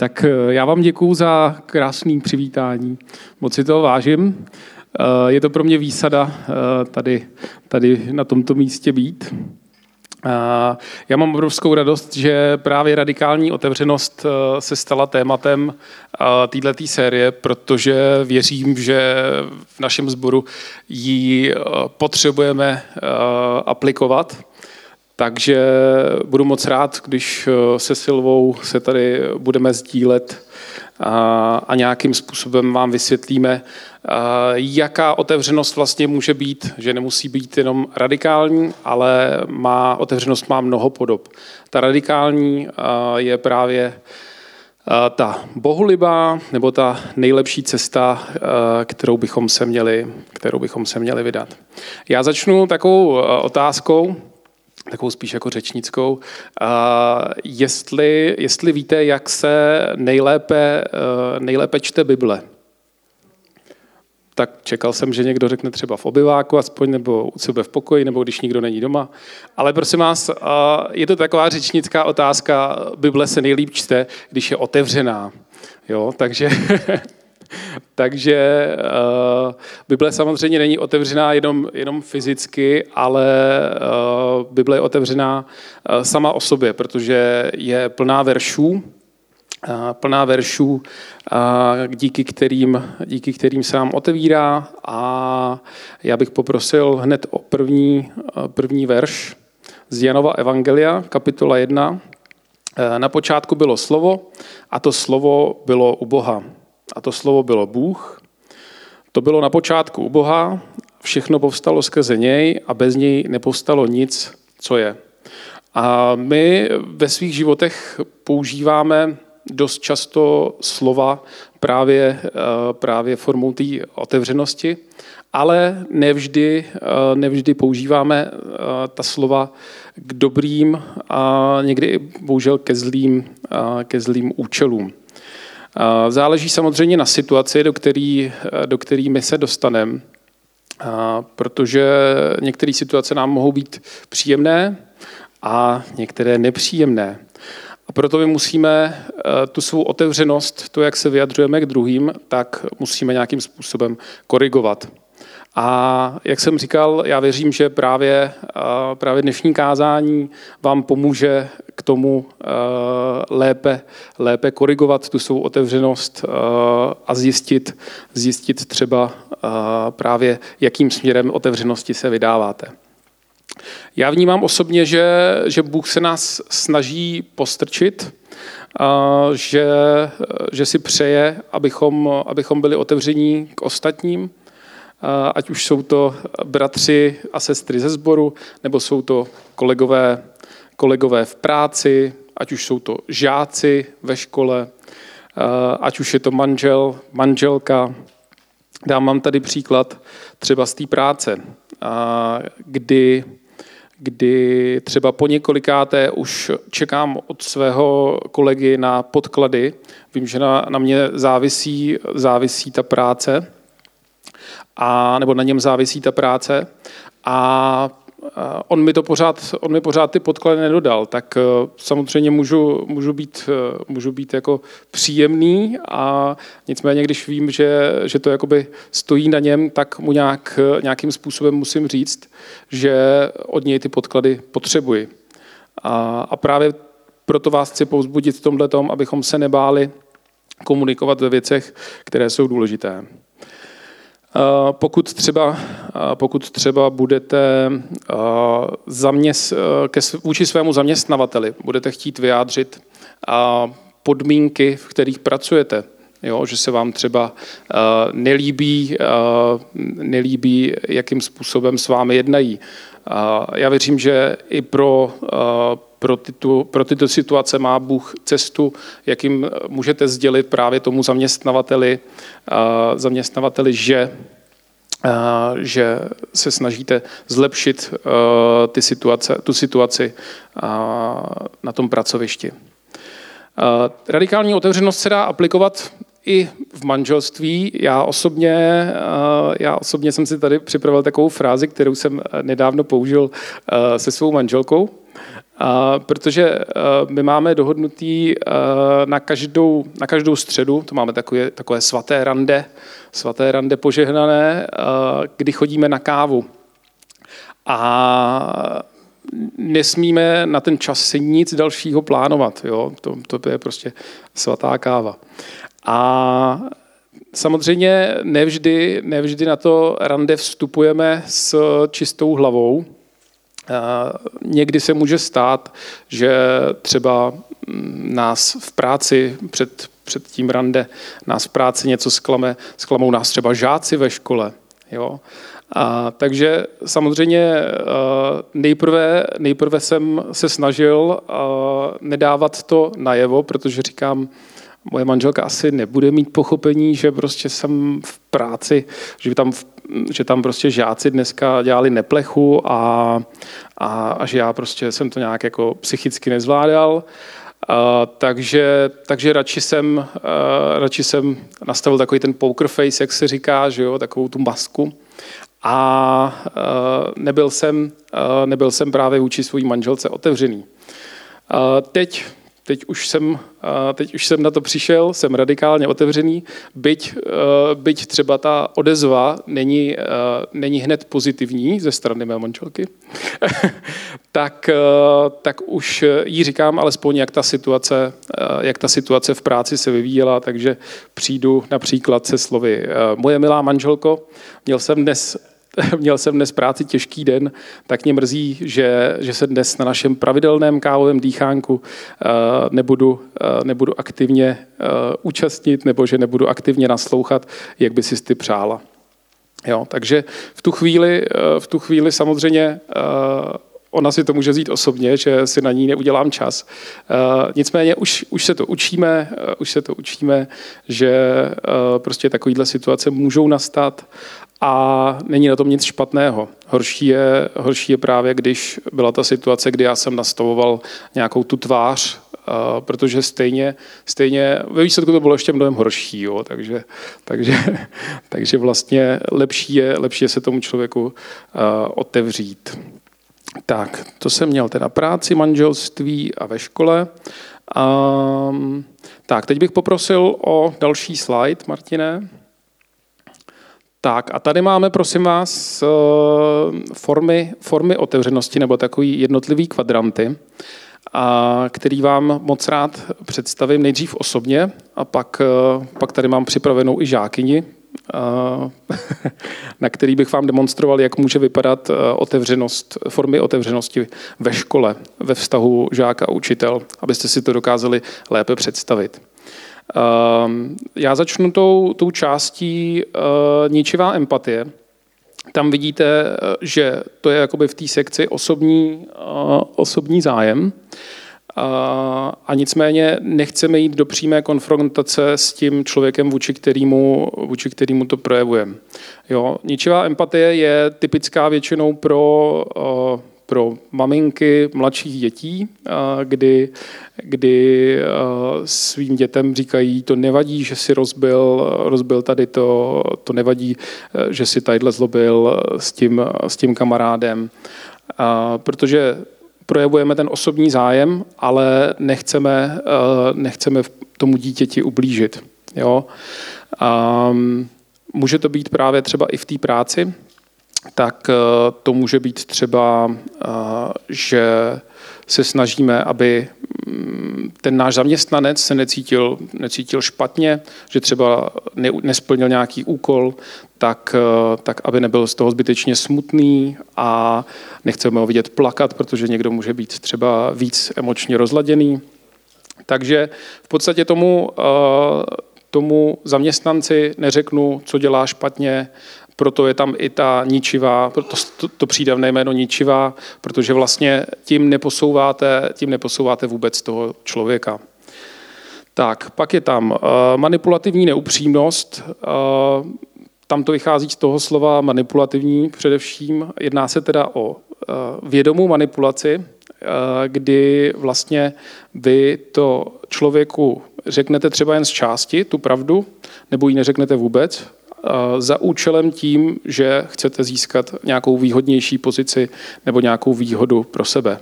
Tak eh, já vám děkuju za krásný přivítání. Moc si toho vážím. Eh, je to pro mě výsada eh, tady, tady na tomto místě být. Já mám obrovskou radost, že právě radikální otevřenost se stala tématem této série, protože věřím, že v našem sboru ji potřebujeme aplikovat takže budu moc rád, když eh, se Silvou se tady budeme sdílet a, a nějakým způsobem vám vysvětlíme, jaká otevřenost vlastně může být, že nemusí být jenom radikální, ale má, otevřenost má mnoho podob. Ta radikální je právě ta bohulibá nebo ta nejlepší cesta, kterou bychom se měli, kterou bychom se měli vydat. Já začnu takovou otázkou, takovou spíš jako řečnickou. Uh, jestli, jestli víte, jak se nejlépe, uh, nejlépe čte Bible, tak čekal jsem, že někdo řekne třeba v obyváku aspoň, nebo u sebe v pokoji, nebo když nikdo není doma. Ale prosím vás, uh, je to taková řečnická otázka, Bible se nejlíp čte, když je otevřená. Jo, takže Takže uh, Bible samozřejmě není otevřená jenom, jenom fyzicky, ale uh, Bible je otevřená uh, sama o sobě, protože je plná veršů, plná veršů, díky, kterým, díky kterým se nám otevírá a já bych poprosil hned o první, první verš z Janova Evangelia, kapitola 1. Na počátku bylo slovo a to slovo bylo u Boha a to slovo bylo Bůh. To bylo na počátku u Boha, všechno povstalo skrze něj a bez něj nepovstalo nic, co je. A my ve svých životech používáme dost často slova právě, eh, právě formou té otevřenosti, ale nevždy, eh, nevždy používáme eh, ta slova k dobrým a někdy i bohužel ke zlým, ke zlým účelům. Záleží samozřejmě na situaci, do který, do který my se dostaneme, protože některé situace nám mohou být příjemné a některé nepříjemné. A proto my musíme e, tu svou otevřenost, to, jak se vyjadřujeme k druhým, tak musíme nějakým způsobem korigovat. A jak jsem říkal, já věřím, že právě, právě dnešní kázání vám pomůže k tomu lépe, lépe korigovat tu svou otevřenost a zjistit, zjistit třeba právě, jakým směrem otevřenosti se vydáváte. Já vnímám osobně, že, že Bůh se nás snaží postrčit, že, že si přeje, abychom, abychom byli otevření k ostatním, ať už jsou to bratři a sestry ze sboru, nebo jsou to kolegové, kolegové v práci, ať už jsou to žáci ve škole, ať už je to manžel, manželka. Dám vám tady příklad třeba z té práce, kdy, kdy třeba po několikáté už čekám od svého kolegy na podklady. Vím, že na, na mě závisí, závisí ta práce a, nebo na něm závisí ta práce a on mi to pořád, on mi pořád ty podklady nedodal, tak e, samozřejmě můžu, můžu, být, e, můžu být jako příjemný a nicméně, když vím, že, že to jakoby stojí na něm, tak mu nějak, nějakým způsobem musím říct, že od něj ty podklady potřebuji. A, a právě proto vás chci povzbudit v tomhle tom, abychom se nebáli komunikovat ve věcech, které jsou důležité. Pokud třeba, pokud třeba budete zaměst, ke, vůči svému zaměstnavateli budete chtít vyjádřit podmínky, v kterých pracujete, jo, že se vám třeba nelíbí, nelíbí, jakým způsobem s vámi jednají. Já věřím, že i pro pro, tyto, pro tyto situace má Bůh cestu, jakým můžete sdělit právě tomu zaměstnavateli, zaměstnavateli že že se snažíte zlepšit ty situace, tu situaci na tom pracovišti. Radikální otevřenost se dá aplikovat i v manželství. Já osobně, já osobně jsem si tady připravil takovou frázi, kterou jsem nedávno použil se svou manželkou. Protože my máme dohodnutý na každou, na každou středu, to máme takové, takové svaté rande, svaté rande požehnané, kdy chodíme na kávu. A nesmíme na ten čas si nic dalšího plánovat. Jo? To, to je prostě svatá káva. A samozřejmě nevždy, nevždy na to rande vstupujeme s čistou hlavou. Někdy se může stát, že třeba nás v práci před, před tím rande, nás v práci něco sklame, sklamou nás třeba žáci ve škole. Jo? A, takže samozřejmě nejprve, nejprve jsem se snažil nedávat to najevo, protože říkám, moje manželka asi nebude mít pochopení, že prostě jsem v práci, že tam, že tam prostě žáci dneska dělali neplechu a, a, a že já prostě jsem to nějak jako psychicky nezvládal. Uh, takže, takže radši, jsem, uh, radši jsem nastavil takový ten poker face, jak se říká, že jo, takovou tu masku. A uh, nebyl, jsem, uh, nebyl jsem právě vůči své manželce otevřený. Uh, teď teď už, jsem, teď už jsem na to přišel, jsem radikálně otevřený, byť, byť třeba ta odezva není, není hned pozitivní ze strany mé manželky, tak, tak už jí říkám alespoň, jak ta, situace, jak ta situace v práci se vyvíjela, takže přijdu například se slovy Moje milá manželko, měl jsem dnes měl jsem dnes práci těžký den, tak mě mrzí, že, že se dnes na našem pravidelném kávovém dýchánku uh, nebudu, uh, nebudu aktivně uh, účastnit nebo že nebudu aktivně naslouchat, jak by si ty přála. Jo, takže v tu chvíli, v tu chvíli samozřejmě ona si to může vzít osobně, že si na ní neudělám čas. Nicméně už, už se to učíme, už se to učíme, že prostě takovýhle situace můžou nastat a není na tom nic špatného. Horší je, horší je právě, když byla ta situace, kdy já jsem nastavoval nějakou tu tvář, uh, protože stejně, stejně ve výsledku to bylo ještě mnohem horší, jo, takže, takže, takže vlastně lepší je, lepší je se tomu člověku uh, otevřít. Tak, to jsem měl teda práci, manželství a ve škole. Um, tak, teď bych poprosil o další slide, Martine. Tak a tady máme, prosím vás, eh, formy, formy otevřenosti nebo takový jednotlivý kvadranty, a který vám moc rád představím nejdřív osobně a pak, eh, pak tady mám připravenou i žákyni, eh, na který bych vám demonstroval, jak může vypadat otevřenost, formy otevřenosti ve škole, ve vztahu žáka a učitel, abyste si to dokázali lépe představit. Ehm, já začnu tou, tou částí uh, ničivá empatie. Tam vidíte, eh, že to je jakoby v té sekci osobní, uh, osobní zájem. A nicméně nechceme jít do přímé konfrontace s tím člověkem, vůči kterému, vůči kterému to projevujeme. Jo, ničivá empatie je typická většinou pro pro maminky mladších dětí, kdy, kdy svým dětem říkají, to nevadí, že si rozbil, rozbil tady to, to nevadí, že si tadyhle zlobil s tím, s tím kamarádem. Protože projevujeme ten osobní zájem, ale nechceme, nechceme tomu dítěti ublížit. Jo? Může to být právě třeba i v té práci, tak eh, to může být třeba, eh, že se snažíme, aby mm, ten náš zaměstnanec se necítil, necítil špatně, že třeba ne, nesplnil nějaký úkol, tak, eh, tak aby nebyl z toho zbytečně smutný a nechceme ho vidět plakat, protože někdo může být třeba víc emočně rozladěný. Takže v podstatě tomu, tomu zaměstnanci neřeknu, co dělá špatně, proto je tam i ta ničivá, proto to, to přídavné jméno ničivá, protože vlastně tím neposouváte, tím neposouváte vůbec toho člověka. Tak, pak je tam uh, manipulativní neupřímnost. Uh, tam to vychází z toho slova manipulativní především. Jedná se teda o uh, vědomou manipulaci, kdy vlastně vy to člověku řeknete třeba jen z části, tu pravdu, nebo ji neřeknete vůbec, za účelem tím, že chcete získat nějakou výhodnější pozici nebo nějakou výhodu pro sebe.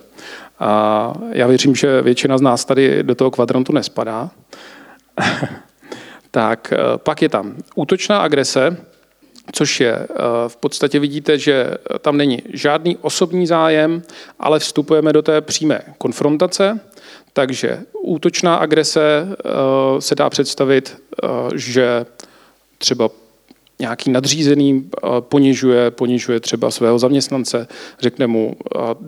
A já věřím, že většina z nás tady do toho kvadrantu nespadá. tak pak je tam útočná agrese, což je v podstatě vidíte, že tam není žádný osobní zájem, ale vstupujeme do té přímé konfrontace. Takže útočná agrese se dá představit, že třeba nějaký nadřízený ponižuje, ponižuje třeba svého zaměstnance, řekne mu,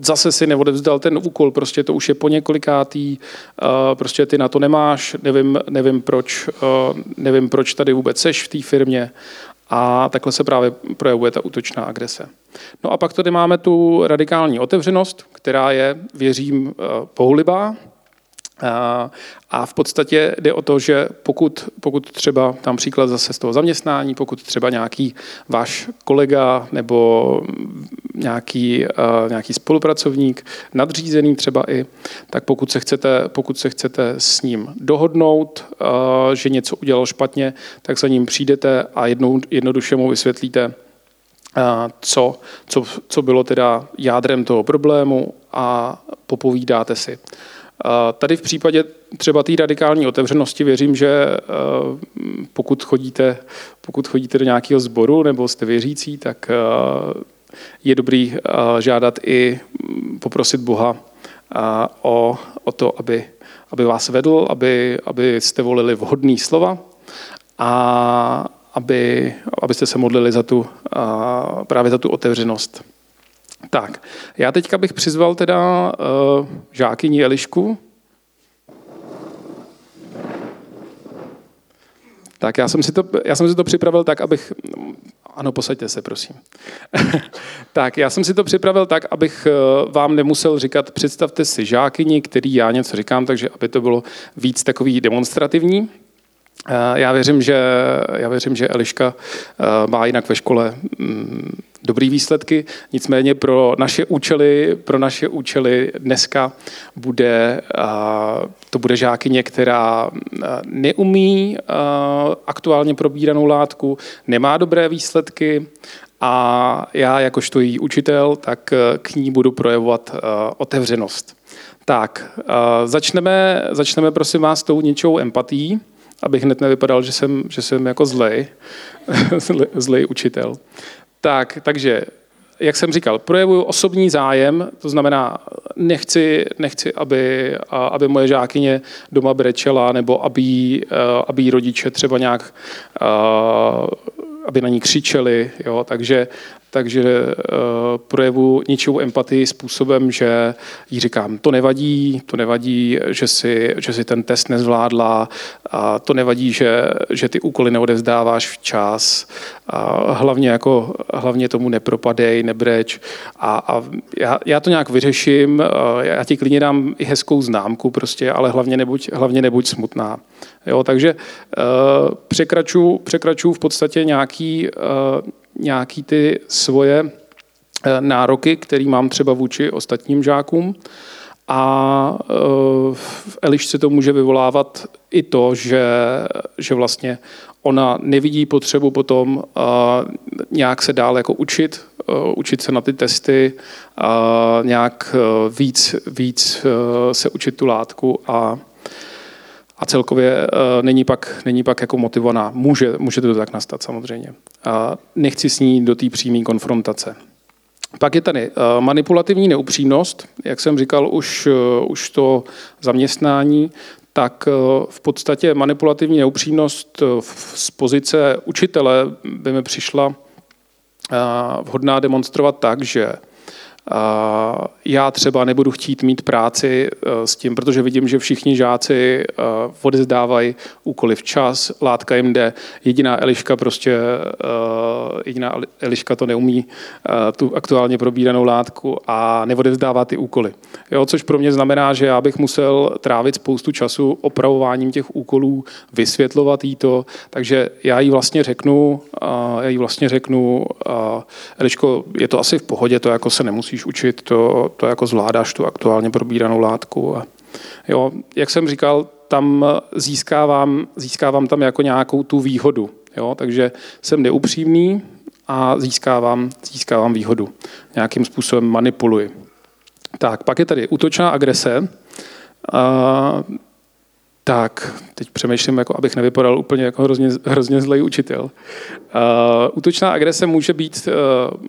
zase si neodevzdal ten úkol, prostě to už je po několikátý, prostě ty na to nemáš, nevím, nevím, proč, nevím proč tady vůbec seš v té firmě a takhle se právě projevuje ta útočná agrese. No a pak tady máme tu radikální otevřenost, která je, věřím, poulibá, a v podstatě jde o to, že pokud, pokud třeba, tam příklad zase z toho zaměstnání, pokud třeba nějaký váš kolega nebo nějaký, nějaký spolupracovník, nadřízený třeba i, tak pokud se chcete, pokud se chcete s ním dohodnout, že něco udělal špatně, tak za ním přijdete a jednou, jednoduše mu vysvětlíte, co, co, co bylo teda jádrem toho problému a popovídáte si. Tady v případě třeba té radikální otevřenosti věřím, že eh, pokud chodíte, pokud chodíte do nějakého sboru nebo jste věřící, tak eh, je dobrý eh, žádat i mm, poprosit Boha o, o to, aby, aby vás vedl, aby, abyste volili vhodný slova a aby, abyste se modlili za tu, právě za tu otevřenost. Tak, já teďka bych přizval teda uh, žákyni Elišku. Tak já jsem, si to, já jsem si to připravil tak, abych... Ano, posaďte se, prosím. tak, já jsem si to připravil tak, abych eh, vám nemusel říkat, představte si žákyni, který já něco říkám, takže aby to bylo víc takový demonstrativní. Eh, já věřím, že, já věřím, že Eliška má jinak ve škole mm, dobrý výsledky, nicméně pro naše účely, pro naše účely dneska bude, to bude žákyně, která neumí aktuálně probíranou látku, nemá dobré výsledky a já jakožto její učitel, tak k ní budu projevovat otevřenost. Tak, začneme, začneme prosím vás tou něčou empatí, abych hned nevypadal, že jsem, že jsem jako zlej, zlej učitel. Tak, takže, jak jsem říkal, projevuju osobní zájem, to znamená, nechci, nechci aby, aby moje žákyně doma brečela, nebo aby, aby jí rodiče třeba nějak aby na ní křičeli. Jo? Takže takže uh, projevu ničivou empatii způsobem, že jí říkám, to nevadí, to nevadí, že si, že si ten test nezvládla, a to nevadí, že, že ty úkoly neodevzdáváš včas, a hlavně, jako, hlavně tomu nepropadej, nebreč. A, a já, já, to nějak vyřeším, já ti klidně dám i hezkou známku prostě, ale hlavně nebuď, hlavně nebuď smutná. Jo, takže uh, překračuju, překračuju v podstatě nějaký, uh, nějaký ty svoje eh, nároky, které mám třeba vůči ostatním žákům. A eh, v Elišce to může vyvolávat i to, že, že vlastně ona nevidí potřebu potom eh, nějak se dál jako učit, učit se na ty testy, nějak víc, víc se učit tu látku a a celkově uh, není pak, není pak jako motivovaná. Může, může to tak nastat samozřejmě. A nechci s ní do té přímé konfrontace. Pak je tady uh, manipulativní neupřímnost, jak jsem říkal, už, uh, už to zaměstnání, tak v podstatě manipulativní neupřímnost z pozice učitele by mi přišla vhodná demonstrovat tak, že já třeba nebudu chtít mít práci eh, s tím, protože vidím, že všichni žáci eh, odezdávají úkoly včas, látka jim jde. Jediná Eliška prostě, eh, jediná Eliška to neumí, tu aktuálně probíranou látku a neodevzdává ty úkoly. Jo, což pro mě znamená, že já bych musel trávit spoustu času opravováním těch úkolů, vysvětlovat jí to, takže já jí vlastně řeknu, já jí vlastně řeknu, Eliško, je to asi v pohodě, to jako se nemusí musíš učit, to, to jako zvládáš tu aktuálně probíranou látku. A jo, jak jsem říkal, tam získávám, získávám tam jako nějakou tu výhodu. Jo? Takže jsem neupřímný a získávám, získávám výhodu. Nějakým způsobem manipuluji. Tak, pak je tady útočná agrese. A, tak, teď přemýšlím, jako abych nevypadal úplně jako hrozně, hrozně zlej učitel. Uh, útočná agrese může být uh,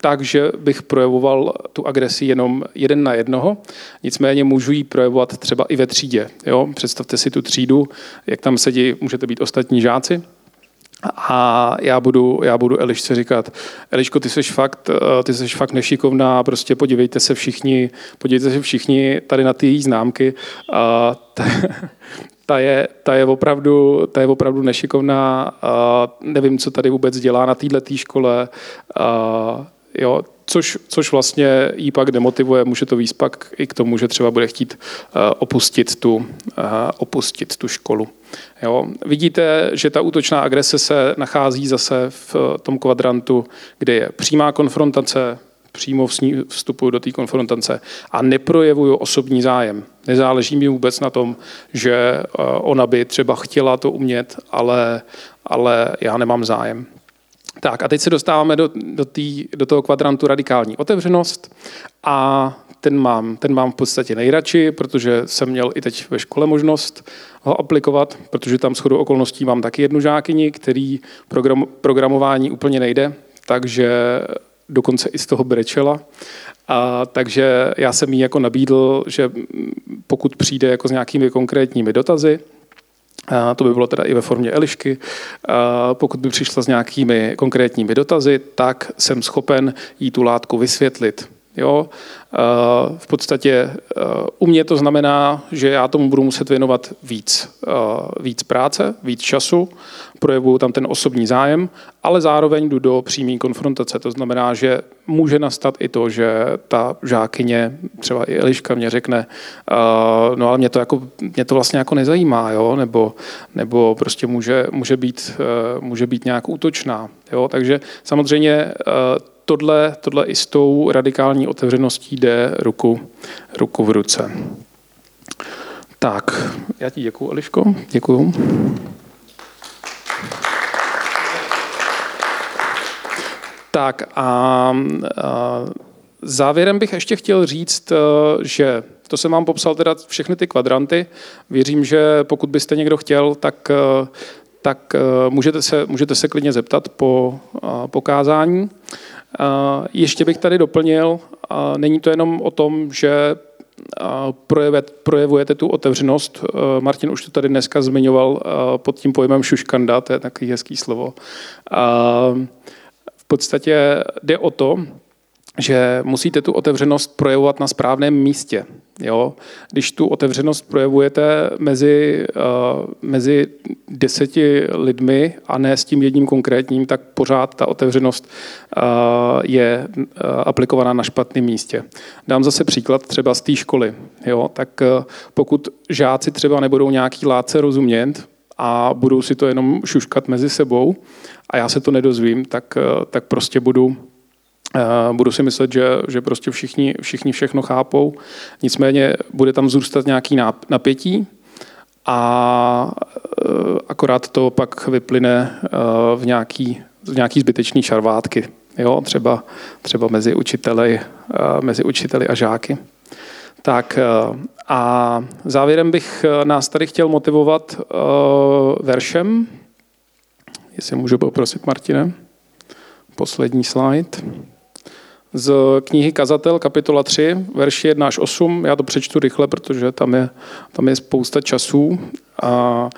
tak, že bych projevoval tu agresi jenom jeden na jednoho, nicméně můžu ji projevovat třeba i ve třídě. Jo? Představte si tu třídu, jak tam sedí, můžete být ostatní žáci, a já budu, já budu Elišce říkat, Eliško, ty jsi fakt, eh, ty jsi fakt nešikovná, prostě podívejte se všichni, podívejte se všichni tady na ty její známky. A ta, ta, je, ta, je opravdu, ta je opravdu nešikovná, a nevím, co tady vůbec dělá na této škole. A, jo, což, což vlastně jí pak demotivuje, může to víc pak i k tomu, že třeba bude chtít uh, opustit tu, uh, opustit tu školu. Jo. Vidíte, že ta útočná agrese se nachází zase v tom kvadrantu, kde je přímá konfrontace, přímo vstupuju do té konfrontace a neprojevuju osobní zájem. Nezáleží mi vůbec na tom, že eh, ona by třeba chtěla to umět, ale, ale já nemám zájem. Tak a teď se dostáváme do, do, tý, do toho kvadrantu radikální otevřenost a ten mám, ten mám v podstatě nejradši, protože jsem měl i teď ve škole možnost ho aplikovat, protože tam shodou okolností mám taky jednu žákyni, který program, programování úplně nejde, takže dokonce i z toho brečela. A, takže já jsem jí jako nabídl, že pokud přijde jako s nějakými konkrétními dotazy, a to by bylo teda i ve formě Elišky. A pokud by přišla s nějakými konkrétními dotazy, tak jsem schopen jí tu látku vysvětlit. Jo? V podstatě u mě to znamená, že já tomu budu muset věnovat víc, víc práce, víc času, projevuju tam ten osobní zájem, ale zároveň jdu do přímé konfrontace. To znamená, že může nastat i to, že ta žákyně, třeba i Eliška mě řekne, no ale mě to, jako, mě to vlastně jako nezajímá, jo? Nebo, nebo prostě může, může, být, může být nějak útočná. Jo? Takže samozřejmě tohle, tohle i s tou radikální otevřeností jde ruku, ruku v ruce. Tak, já ti děkuju, Eliško. Děkuju. Tak a, a závěrem bych ještě chtěl říct, že to jsem vám popsal teda všechny ty kvadranty. Věřím, že pokud byste někdo chtěl, tak, tak můžete, se, můžete se klidně zeptat po pokázání. Ještě bych tady doplnil, není to jenom o tom, že projevujete tu otevřenost. Martin už to tady dneska zmiňoval pod tím pojmem šuškanda, to je takový hezký slovo. V podstatě jde o to, že musíte tu otevřenost projevovat na správném místě. Jo? Když tu otevřenost projevujete mezi, uh, mezi deseti lidmi a ne s tím jedním konkrétním, tak pořád ta otevřenost uh, je uh, aplikovaná na špatném místě. Dám zase příklad třeba z té školy. Jo? Tak uh, pokud žáci třeba nebudou nějaký látce rozumět, a budou si to jenom šuškat mezi sebou a já se to nedozvím, tak, tak prostě budu Budu si myslet, že, že prostě všichni, všichni všechno chápou, nicméně bude tam zůstat nějaký napětí a e, akorát to pak vyplyne e, v nějaký, v nějaký zbytečný šarvátky, jo? Třeba, třeba mezi, učiteli, mezi učiteli a žáky. Tak a závěrem bych nás tady chtěl motivovat veršem, jestli můžu poprosit Martine. Poslední slide z knihy Kazatel, kapitola 3, verši 1 až 8. Já to přečtu rychle, protože tam je, tam je spousta časů. A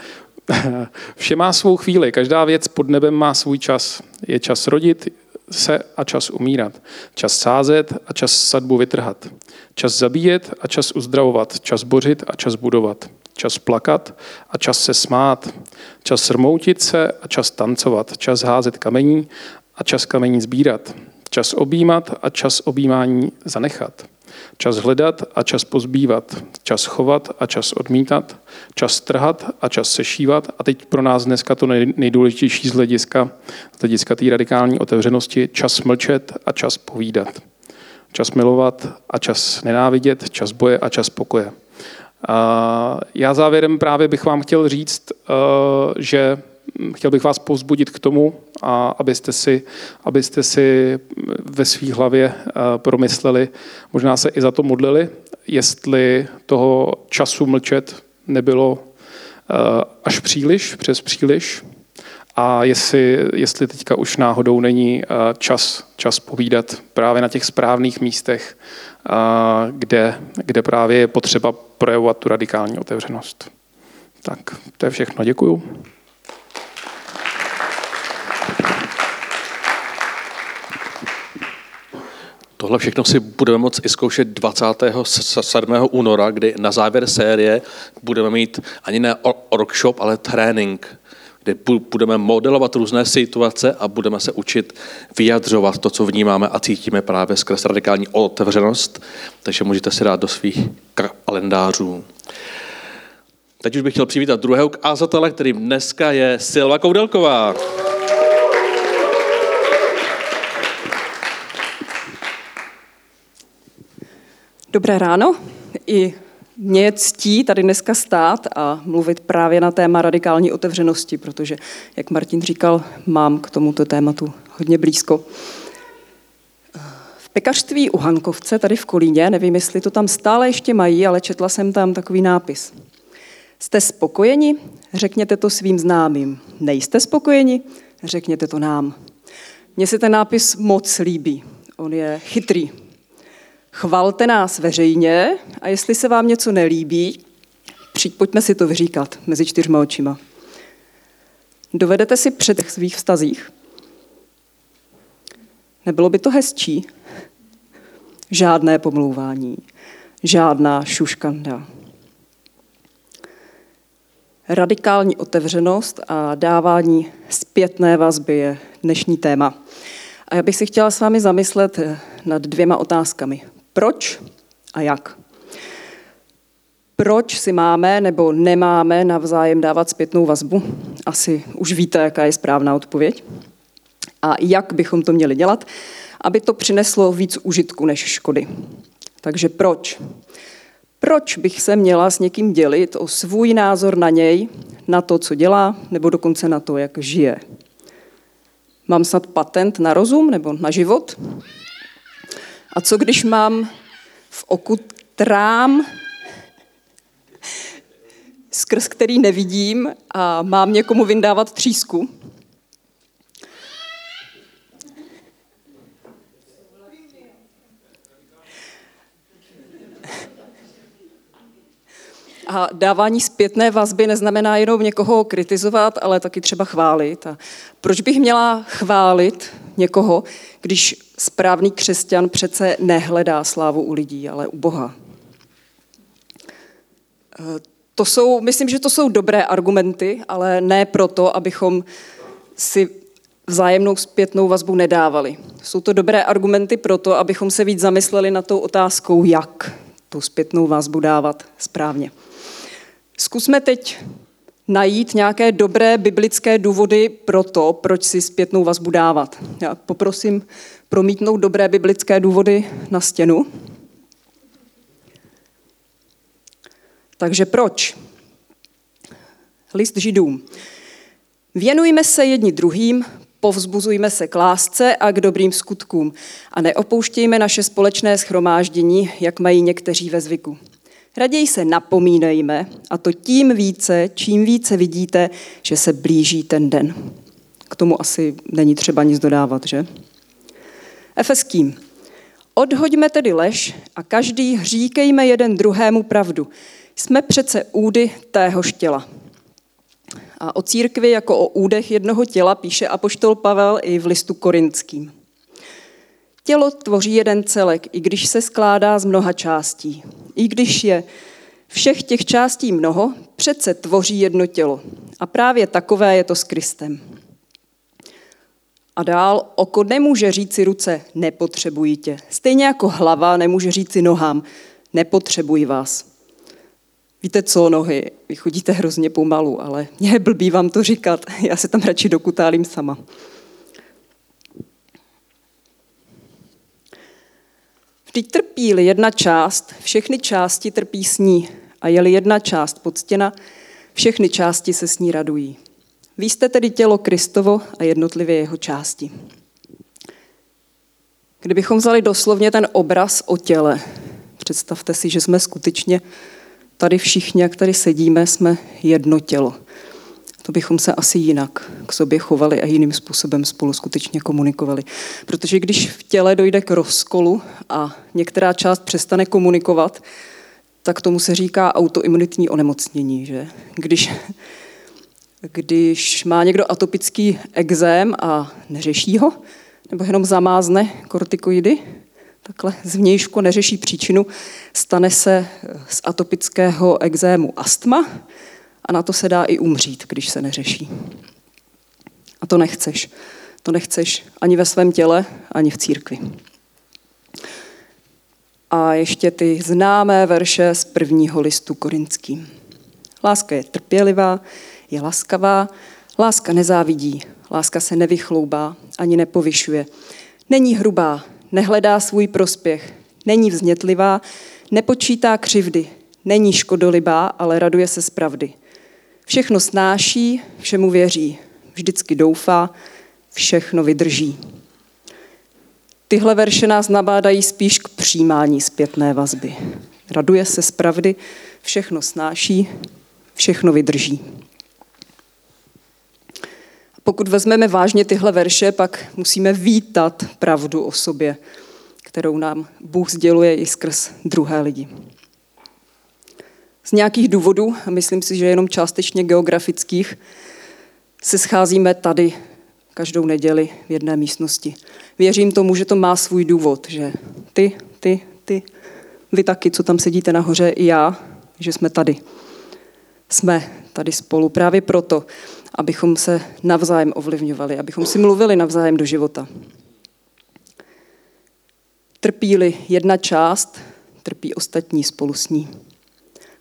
vše má svou chvíli, každá věc pod nebem má svůj čas. Je čas rodit se a čas umírat. Čas sázet a čas sadbu vytrhat. Čas zabíjet a čas uzdravovat. Čas bořit a čas budovat. Čas plakat a čas se smát. Čas rmoutit se a čas tancovat. Čas házet kamení a čas kamení sbírat Čas objímat a čas objímání zanechat. Čas hledat a čas pozbývat. Čas chovat a čas odmítat. Čas trhat a čas sešívat. A teď pro nás dneska to nejdůležitější z hlediska, z hlediska té radikální otevřenosti. Čas mlčet a čas povídat. Čas milovat a čas nenávidět. Čas boje a čas pokoje. Já závěrem právě bych vám chtěl říct, eh, že chtěl bych vás povzbudit k tomu, a abyste si, abyste si ve své hlavě promysleli, možná se i za to modlili, jestli toho času mlčet nebylo až příliš, přes příliš, a jestli, jestli teďka už náhodou není čas, čas povídat právě na těch správných místech, kde, kde právě je potřeba projevovat tu radikální otevřenost. Tak to je všechno. Děkuju. Tohle všechno si budeme moct i zkoušet 27. února, kdy na závěr série budeme mít ani ne workshop, ale trénink, kde budeme modelovat různé situace a budeme se učit vyjadřovat to, co vnímáme a cítíme právě skrz radikální otevřenost. Takže můžete si dát do svých kalendářů. Teď už bych chtěl přivítat druhého kázatele, kterým dneska je Silva Koudelková. Dobré ráno. I mě je ctí tady dneska stát a mluvit právě na téma radikální otevřenosti, protože, jak Martin říkal, mám k tomuto tématu hodně blízko. V pekařství u Hankovce, tady v Kolíně, nevím, jestli to tam stále ještě mají, ale četla jsem tam takový nápis. Jste spokojeni? Řekněte to svým známým. Nejste spokojeni? Řekněte to nám. Mně se ten nápis moc líbí. On je chytrý, Chvalte nás veřejně a jestli se vám něco nelíbí, pojďme si to vyříkat mezi čtyřma očima. Dovedete si před svých vztazích? Nebylo by to hezčí? Žádné pomlouvání, žádná šuškanda. Radikální otevřenost a dávání zpětné vazby je dnešní téma. A já bych si chtěla s vámi zamyslet nad dvěma otázkami. Proč a jak? Proč si máme nebo nemáme navzájem dávat zpětnou vazbu? Asi už víte, jaká je správná odpověď. A jak bychom to měli dělat, aby to přineslo víc užitku než škody. Takže proč? Proč bych se měla s někým dělit o svůj názor na něj, na to, co dělá, nebo dokonce na to, jak žije? Mám snad patent na rozum nebo na život? A co když mám v oku trám, skrz který nevidím a mám někomu vyndávat třísku? A dávání zpětné vazby neznamená jenom někoho kritizovat, ale taky třeba chválit. A proč bych měla chválit někoho, když správný křesťan přece nehledá slávu u lidí, ale u Boha? E, to jsou, myslím, že to jsou dobré argumenty, ale ne proto, abychom si vzájemnou zpětnou vazbu nedávali. Jsou to dobré argumenty proto, abychom se víc zamysleli na tou otázkou, jak tu zpětnou vazbu dávat správně. Zkusme teď najít nějaké dobré biblické důvody pro to, proč si zpětnou vazbu dávat. Já poprosím promítnout dobré biblické důvody na stěnu. Takže proč? List židům. Věnujme se jedni druhým, povzbuzujme se k lásce a k dobrým skutkům a neopouštějme naše společné schromáždění, jak mají někteří ve zvyku. Raději se napomínejme a to tím více, čím více vidíte, že se blíží ten den. K tomu asi není třeba nic dodávat, že? Efeským. Odhoďme tedy lež a každý říkejme jeden druhému pravdu. Jsme přece údy téhož těla. A o církvi jako o údech jednoho těla píše apoštol Pavel i v listu korinským. Tělo tvoří jeden celek, i když se skládá z mnoha částí. I když je všech těch částí mnoho, přece tvoří jedno tělo. A právě takové je to s Kristem. A dál, oko nemůže říci ruce, nepotřebují tě. Stejně jako hlava nemůže říci nohám, nepotřebují vás. Víte co, nohy, vy chodíte hrozně pomalu, ale mě blbý vám to říkat, já se tam radši dokutálím sama. Vždyť trpí-li jedna část, všechny části trpí s ní. A je-li jedna část poctěna, všechny části se s ní radují. Vy jste tedy tělo Kristovo a jednotlivě jeho části. Kdybychom vzali doslovně ten obraz o těle, představte si, že jsme skutečně tady všichni, jak tady sedíme, jsme jedno tělo. To bychom se asi jinak k sobě chovali a jiným způsobem spolu skutečně komunikovali. Protože když v těle dojde k rozkolu a některá část přestane komunikovat, tak tomu se říká autoimunitní onemocnění. Že? Když, když má někdo atopický exém a neřeší ho, nebo jenom zamázne kortikoidy, takhle zvnějšku neřeší příčinu, stane se z atopického exému astma a na to se dá i umřít, když se neřeší. A to nechceš. To nechceš ani ve svém těle, ani v církvi. A ještě ty známé verše z prvního listu korinským. Láska je trpělivá, je laskavá, láska nezávidí, láska se nevychloubá ani nepovyšuje. Není hrubá, nehledá svůj prospěch, není vznětlivá, nepočítá křivdy, není škodolibá, ale raduje se z pravdy. Všechno snáší, všemu věří, vždycky doufá, všechno vydrží. Tyhle verše nás nabádají spíš k přijímání zpětné vazby. Raduje se z pravdy, všechno snáší, všechno vydrží. Pokud vezmeme vážně tyhle verše, pak musíme vítat pravdu o sobě, kterou nám Bůh sděluje i skrz druhé lidi. Z nějakých důvodů, myslím si, že jenom částečně geografických, se scházíme tady každou neděli v jedné místnosti. Věřím tomu, že to má svůj důvod, že ty, ty, ty, vy taky, co tam sedíte nahoře, i já, že jsme tady. Jsme tady spolu právě proto, abychom se navzájem ovlivňovali, abychom si mluvili navzájem do života. Trpí-li jedna část, trpí ostatní spolu s ní.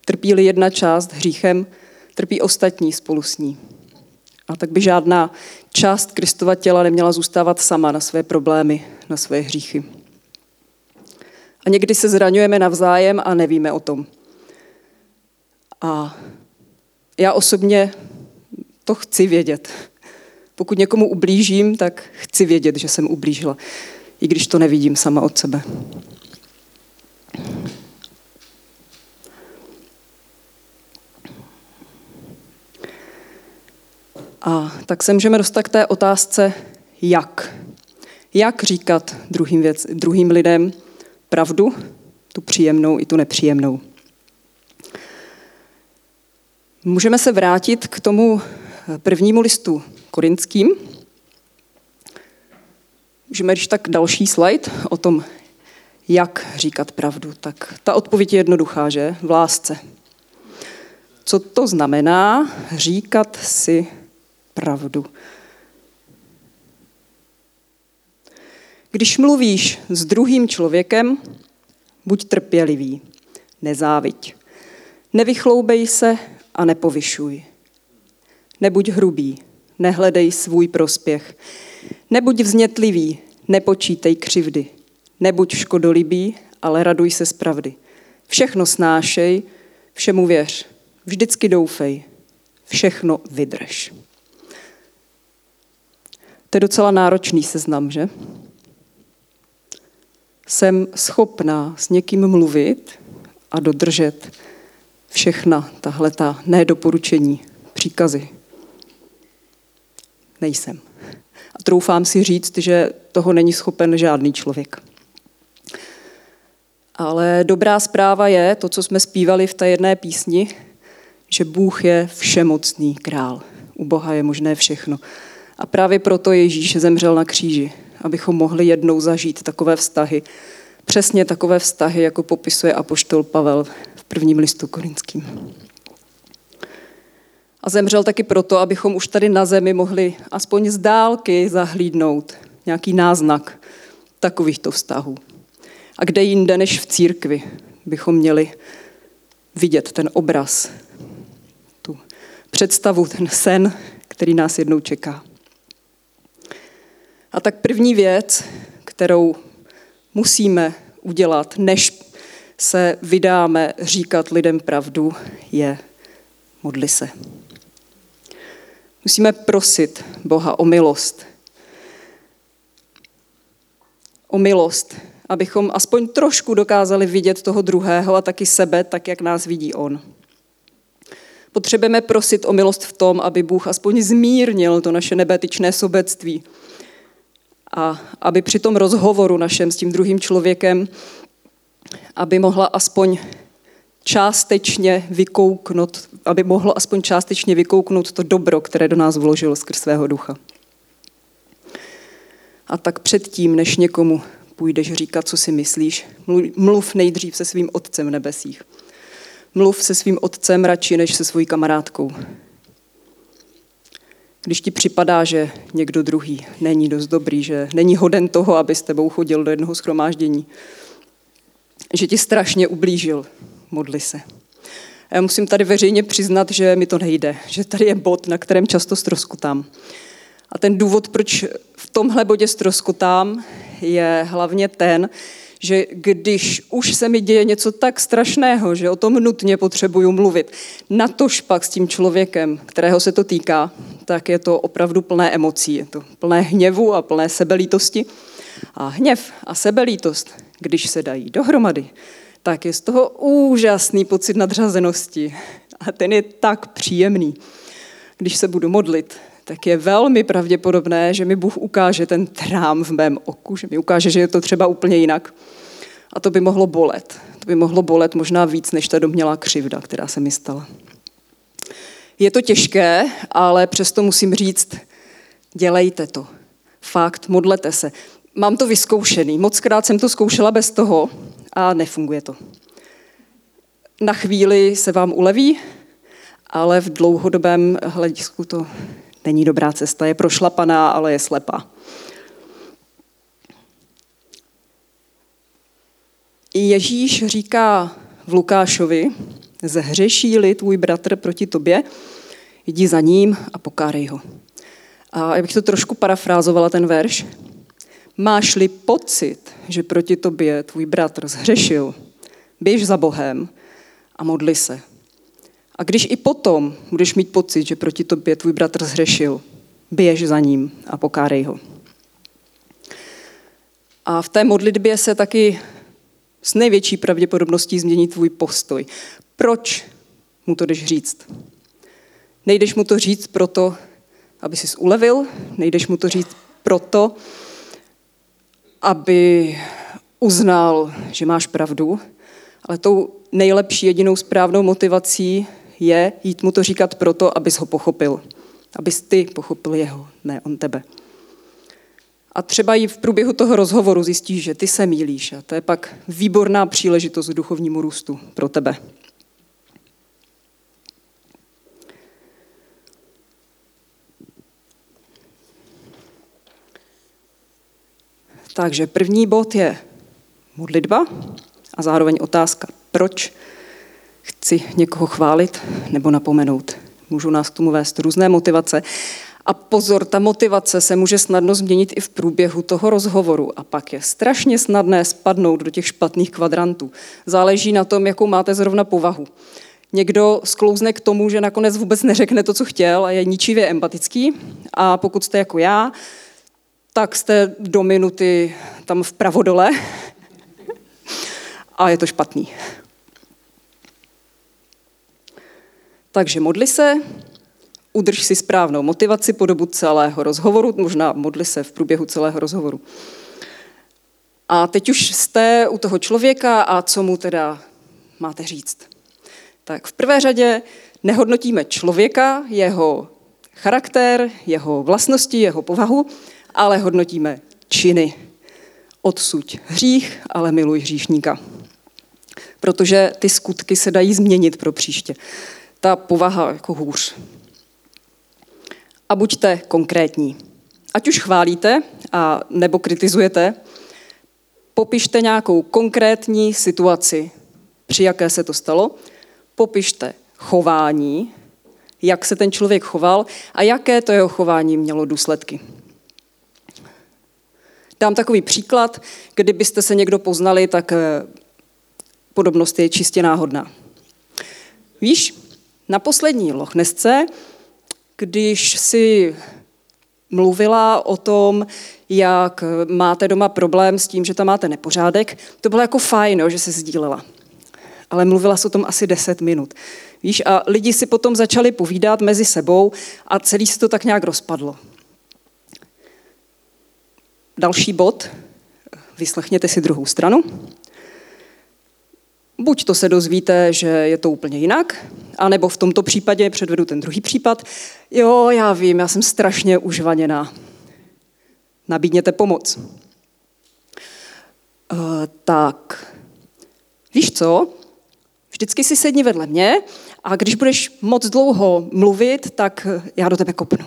Trpí-li jedna část hříchem, trpí ostatní spolu s ní. A tak by žádná část Kristova těla neměla zůstávat sama na své problémy, na své hříchy. A někdy se zraňujeme navzájem a nevíme o tom. A já osobně to chci vědět. Pokud někomu ublížím, tak chci vědět, že jsem ublížila, i když to nevidím sama od sebe. A tak se můžeme dostat k té otázce, jak. Jak říkat druhým, věc, druhým lidem pravdu, tu příjemnou i tu nepříjemnou. Můžeme se vrátit k tomu prvnímu listu korinským. Můžeme když tak další slide o tom, jak říkat pravdu. Tak ta odpověď je jednoduchá, že? V lásce. Co to znamená říkat si pravdu? Když mluvíš s druhým člověkem, buď trpělivý, nezáviď. Nevychloubej se a nepovyšuj. Nebuď hrubý, nehledej svůj prospěch. Nebuď vznětlivý, nepočítej křivdy. Nebuď škodolibý, ale raduj se z pravdy. Všechno snášej, všemu věř. Vždycky doufej. Všechno vydrž. To je docela náročný seznam, že? Jsem schopná s někým mluvit a dodržet všechna tahle ta nedoporučení, příkazy. Nejsem. A troufám si říct, že toho není schopen žádný člověk. Ale dobrá zpráva je, to, co jsme zpívali v té jedné písni, že Bůh je všemocný král. U Boha je možné všechno. A právě proto Ježíš zemřel na kříži, abychom mohli jednou zažít takové vztahy, přesně takové vztahy, jako popisuje apoštol Pavel v prvním listu korinským. A zemřel taky proto, abychom už tady na zemi mohli aspoň z dálky zahlídnout nějaký náznak takovýchto vztahů. A kde jinde než v církvi bychom měli vidět ten obraz, tu představu, ten sen, který nás jednou čeká. A tak první věc, kterou musíme udělat, než se vydáme říkat lidem pravdu, je modli se. Musíme prosit Boha o milost. O milost, abychom aspoň trošku dokázali vidět toho druhého a taky sebe, tak jak nás vidí on. Potřebujeme prosit o milost v tom, aby Bůh aspoň zmírnil to naše nebetičné sobectví. A aby při tom rozhovoru našem s tím druhým člověkem, aby mohla aspoň částečně vykouknout, aby mohlo aspoň částečně vykouknout to dobro, které do nás vložil skrz svého ducha. A tak předtím, než někomu půjdeš říkat, co si myslíš, mluv nejdřív se svým otcem v nebesích. Mluv se svým otcem radši než se svojí kamarádkou. Když ti připadá, že někdo druhý není dost dobrý, že není hoden toho, aby s tebou chodil do jednoho schromáždění, že ti strašně ublížil, modli se. A já musím tady veřejně přiznat, že mi to nejde, že tady je bod, na kterém často stroskotám. A ten důvod, proč v tomhle bodě stroskotám, je hlavně ten, že když už se mi děje něco tak strašného, že o tom nutně potřebuju mluvit, natož pak s tím člověkem, kterého se to týká, tak je to opravdu plné emocí. Je to plné hněvu a plné sebelítosti. A hněv a sebelítost, když se dají dohromady, tak je z toho úžasný pocit nadřazenosti. A ten je tak příjemný. Když se budu modlit, tak je velmi pravděpodobné, že mi Bůh ukáže ten trám v mém oku, že mi ukáže, že je to třeba úplně jinak. A to by mohlo bolet. To by mohlo bolet možná víc, než ta domělá křivda, která se mi stala. Je to těžké, ale přesto musím říct, dělejte to. Fakt, modlete se. Mám to vyzkoušený. Mockrát jsem to zkoušela bez toho a nefunguje to. Na chvíli se vám uleví, ale v dlouhodobém hledisku to není dobrá cesta. Je prošlapaná, ale je slepá. Ježíš říká v Lukášovi, zhřeší-li tvůj bratr proti tobě, jdi za ním a pokárej ho. A já bych to trošku parafrázovala, ten verš. Máš-li pocit, že proti tobě tvůj bratr zhřešil, běž za Bohem a modli se. A když i potom budeš mít pocit, že proti tobě tvůj bratr zhřešil, běž za ním a pokárej ho. A v té modlitbě se taky s největší pravděpodobností změní tvůj postoj. Proč mu to jdeš říct? Nejdeš mu to říct proto, aby jsi ulevil, nejdeš mu to říct proto, aby uznal, že máš pravdu, ale tou nejlepší jedinou správnou motivací je jít mu to říkat proto, abys ho pochopil. Abys ty pochopil jeho, ne on tebe. A třeba i v průběhu toho rozhovoru zjistíš, že ty se mílíš a to je pak výborná příležitost k duchovnímu růstu pro tebe. Takže první bod je modlitba a zároveň otázka, proč chci někoho chválit nebo napomenout. Můžu nás k tomu vést různé motivace. A pozor, ta motivace se může snadno změnit i v průběhu toho rozhovoru a pak je strašně snadné spadnout do těch špatných kvadrantů. Záleží na tom, jakou máte zrovna povahu. Někdo sklouzne k tomu, že nakonec vůbec neřekne to, co chtěl a je ničivě empatický. A pokud jste jako já, tak jste do minuty tam vpravo dole a je to špatný. Takže modli se, udrž si správnou motivaci po dobu celého rozhovoru, možná modli se v průběhu celého rozhovoru. A teď už jste u toho člověka a co mu teda máte říct. Tak v prvé řadě nehodnotíme člověka, jeho charakter, jeho vlastnosti, jeho povahu, ale hodnotíme činy. Odsuď hřích, ale miluj hříšníka. Protože ty skutky se dají změnit pro příště. Ta povaha jako hůř. A buďte konkrétní. Ať už chválíte a nebo kritizujete, popište nějakou konkrétní situaci, při jaké se to stalo, popište chování, jak se ten člověk choval a jaké to jeho chování mělo důsledky. Dám takový příklad, kdybyste se někdo poznali, tak eh, podobnost je čistě náhodná. Víš, na poslední lochnesce když si mluvila o tom, jak máte doma problém s tím, že tam máte nepořádek, to bylo jako fajn, že se sdílela. Ale mluvila se o tom asi 10 minut. Víš, a lidi si potom začali povídat mezi sebou a celý se to tak nějak rozpadlo. Další bod, vyslechněte si druhou stranu. Buď to se dozvíte, že je to úplně jinak, anebo v tomto případě předvedu ten druhý případ. Jo, já vím, já jsem strašně užvaněná. Nabídněte pomoc. Uh, tak, víš co? Vždycky si sedni vedle mě a když budeš moc dlouho mluvit, tak já do tebe kopnu.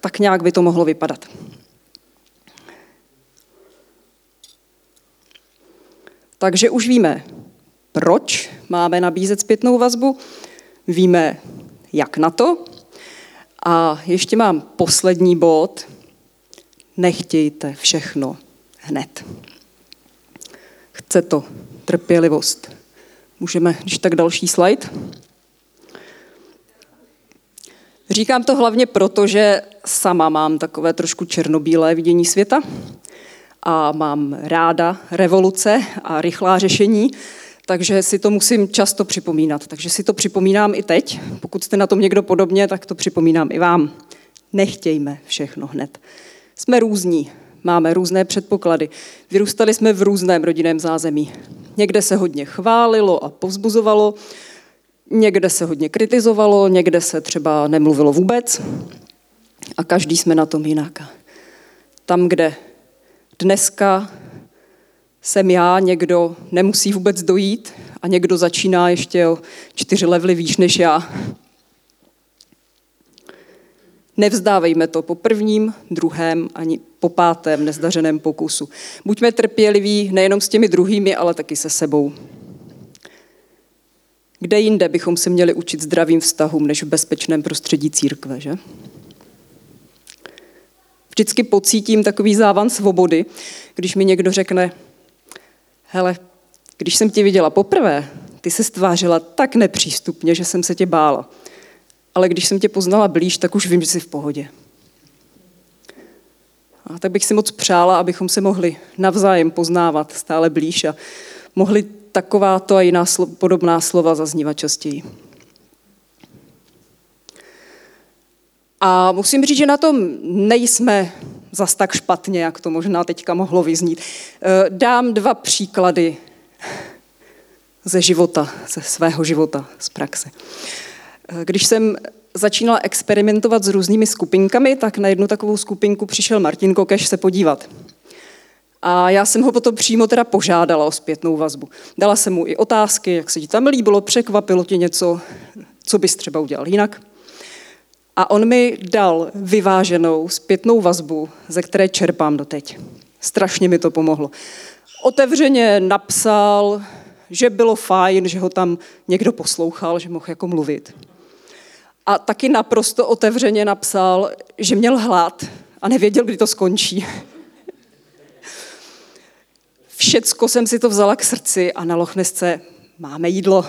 Tak, nějak by to mohlo vypadat. Takže už víme, proč máme nabízet zpětnou vazbu, víme, jak na to. A ještě mám poslední bod. Nechtějte všechno hned. Chce to trpělivost. Můžeme, když tak další slide. Říkám to hlavně proto, že sama mám takové trošku černobílé vidění světa a mám ráda revoluce a rychlá řešení, takže si to musím často připomínat. Takže si to připomínám i teď. Pokud jste na tom někdo podobně, tak to připomínám i vám. Nechtějme všechno hned. Jsme různí, máme různé předpoklady. Vyrůstali jsme v různém rodinném zázemí. Někde se hodně chválilo a povzbuzovalo, Někde se hodně kritizovalo, někde se třeba nemluvilo vůbec a každý jsme na tom jinak. Tam, kde dneska jsem já, někdo nemusí vůbec dojít a někdo začíná ještě o čtyři levely výš než já. Nevzdávejme to po prvním, druhém ani po pátém nezdařeném pokusu. Buďme trpěliví nejenom s těmi druhými, ale taky se sebou. Kde jinde bychom se měli učit zdravým vztahům, než v bezpečném prostředí církve, že? Vždycky pocítím takový závan svobody, když mi někdo řekne, hele, když jsem tě viděla poprvé, ty se stvářila tak nepřístupně, že jsem se tě bála. Ale když jsem tě poznala blíž, tak už vím, že jsi v pohodě. A tak bych si moc přála, abychom se mohli navzájem poznávat stále blíž a mohli takováto a jiná slo- podobná slova zaznívat častěji. A musím říct, že na tom nejsme zas tak špatně, jak to možná teďka mohlo vyznít. Eh, dám dva příklady ze života, ze svého života, z praxe. Eh, když jsem začínala experimentovat s různými skupinkami, tak na jednu takovou skupinku přišel Martin Kokeš se podívat. A já jsem ho potom přímo teda požádala o zpětnou vazbu. Dala jsem mu i otázky, jak se ti tam líbilo, překvapilo tě něco, co bys třeba udělal jinak. A on mi dal vyváženou zpětnou vazbu, ze které čerpám doteď. Strašně mi to pomohlo. Otevřeně napsal, že bylo fajn, že ho tam někdo poslouchal, že mohl jako mluvit. A taky naprosto otevřeně napsal, že měl hlad a nevěděl, kdy to skončí. Všecko jsem si to vzala k srdci a na Lochnesce máme jídlo.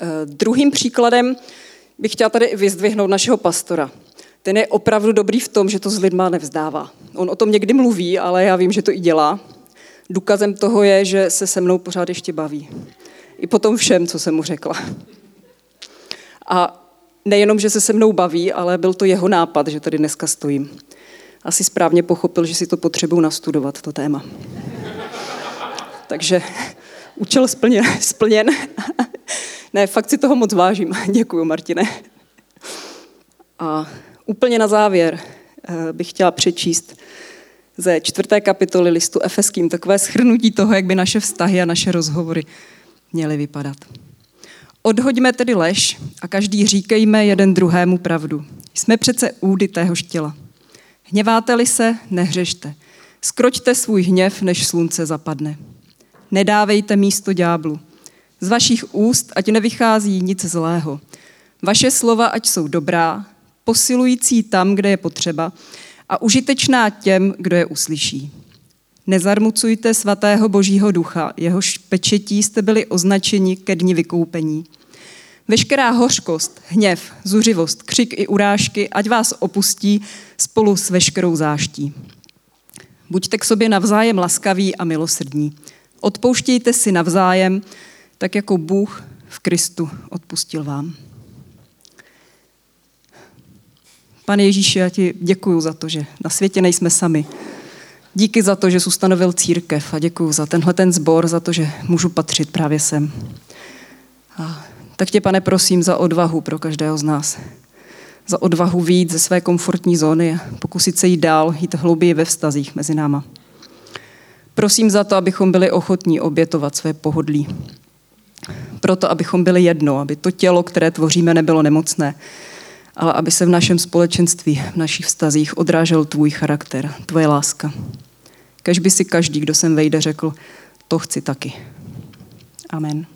Eh, druhým příkladem bych chtěla tady vyzdvihnout našeho pastora. Ten je opravdu dobrý v tom, že to s lidma nevzdává. On o tom někdy mluví, ale já vím, že to i dělá. Důkazem toho je, že se se mnou pořád ještě baví. I po tom všem, co jsem mu řekla. A nejenom, že se se mnou baví, ale byl to jeho nápad, že tady dneska stojím asi správně pochopil, že si to potřebuji nastudovat, to téma. Takže účel splněn. splněn. ne, fakt si toho moc vážím. Děkuji, Martine. A úplně na závěr eh, bych chtěla přečíst ze čtvrté kapitoly listu Efeským takové schrnutí toho, jak by naše vztahy a naše rozhovory měly vypadat. Odhoďme tedy lež a každý říkejme jeden druhému pravdu. Jsme přece údy téhož těla. Hněváte-li se, nehřešte. Skroťte svůj hněv, než slunce zapadne. Nedávejte místo ďáblu. Z vašich úst ať nevychází nic zlého. Vaše slova ať jsou dobrá, posilující tam, kde je potřeba a užitečná těm, kdo je uslyší. Nezarmucujte svatého božího ducha, jehož pečetí jste byli označeni ke dni vykoupení. Veškerá hořkost, hněv, zuřivost, křik i urážky, ať vás opustí spolu s veškerou záští. Buďte k sobě navzájem laskaví a milosrdní. Odpouštějte si navzájem, tak jako Bůh v Kristu odpustil vám. Pane Ježíši, já ti děkuji za to, že na světě nejsme sami. Díky za to, že jsi ustanovil církev a děkuji za tenhle ten sbor, za to, že můžu patřit právě sem. A tak tě, pane, prosím za odvahu pro každého z nás. Za odvahu výjít ze své komfortní zóny a pokusit se jít dál, jít hlouběji ve vztazích mezi náma. Prosím za to, abychom byli ochotní obětovat své pohodlí. Proto, abychom byli jedno, aby to tělo, které tvoříme, nebylo nemocné, ale aby se v našem společenství, v našich vztazích odrážel tvůj charakter, tvoje láska. Kež by si každý, kdo sem vejde, řekl, to chci taky. Amen.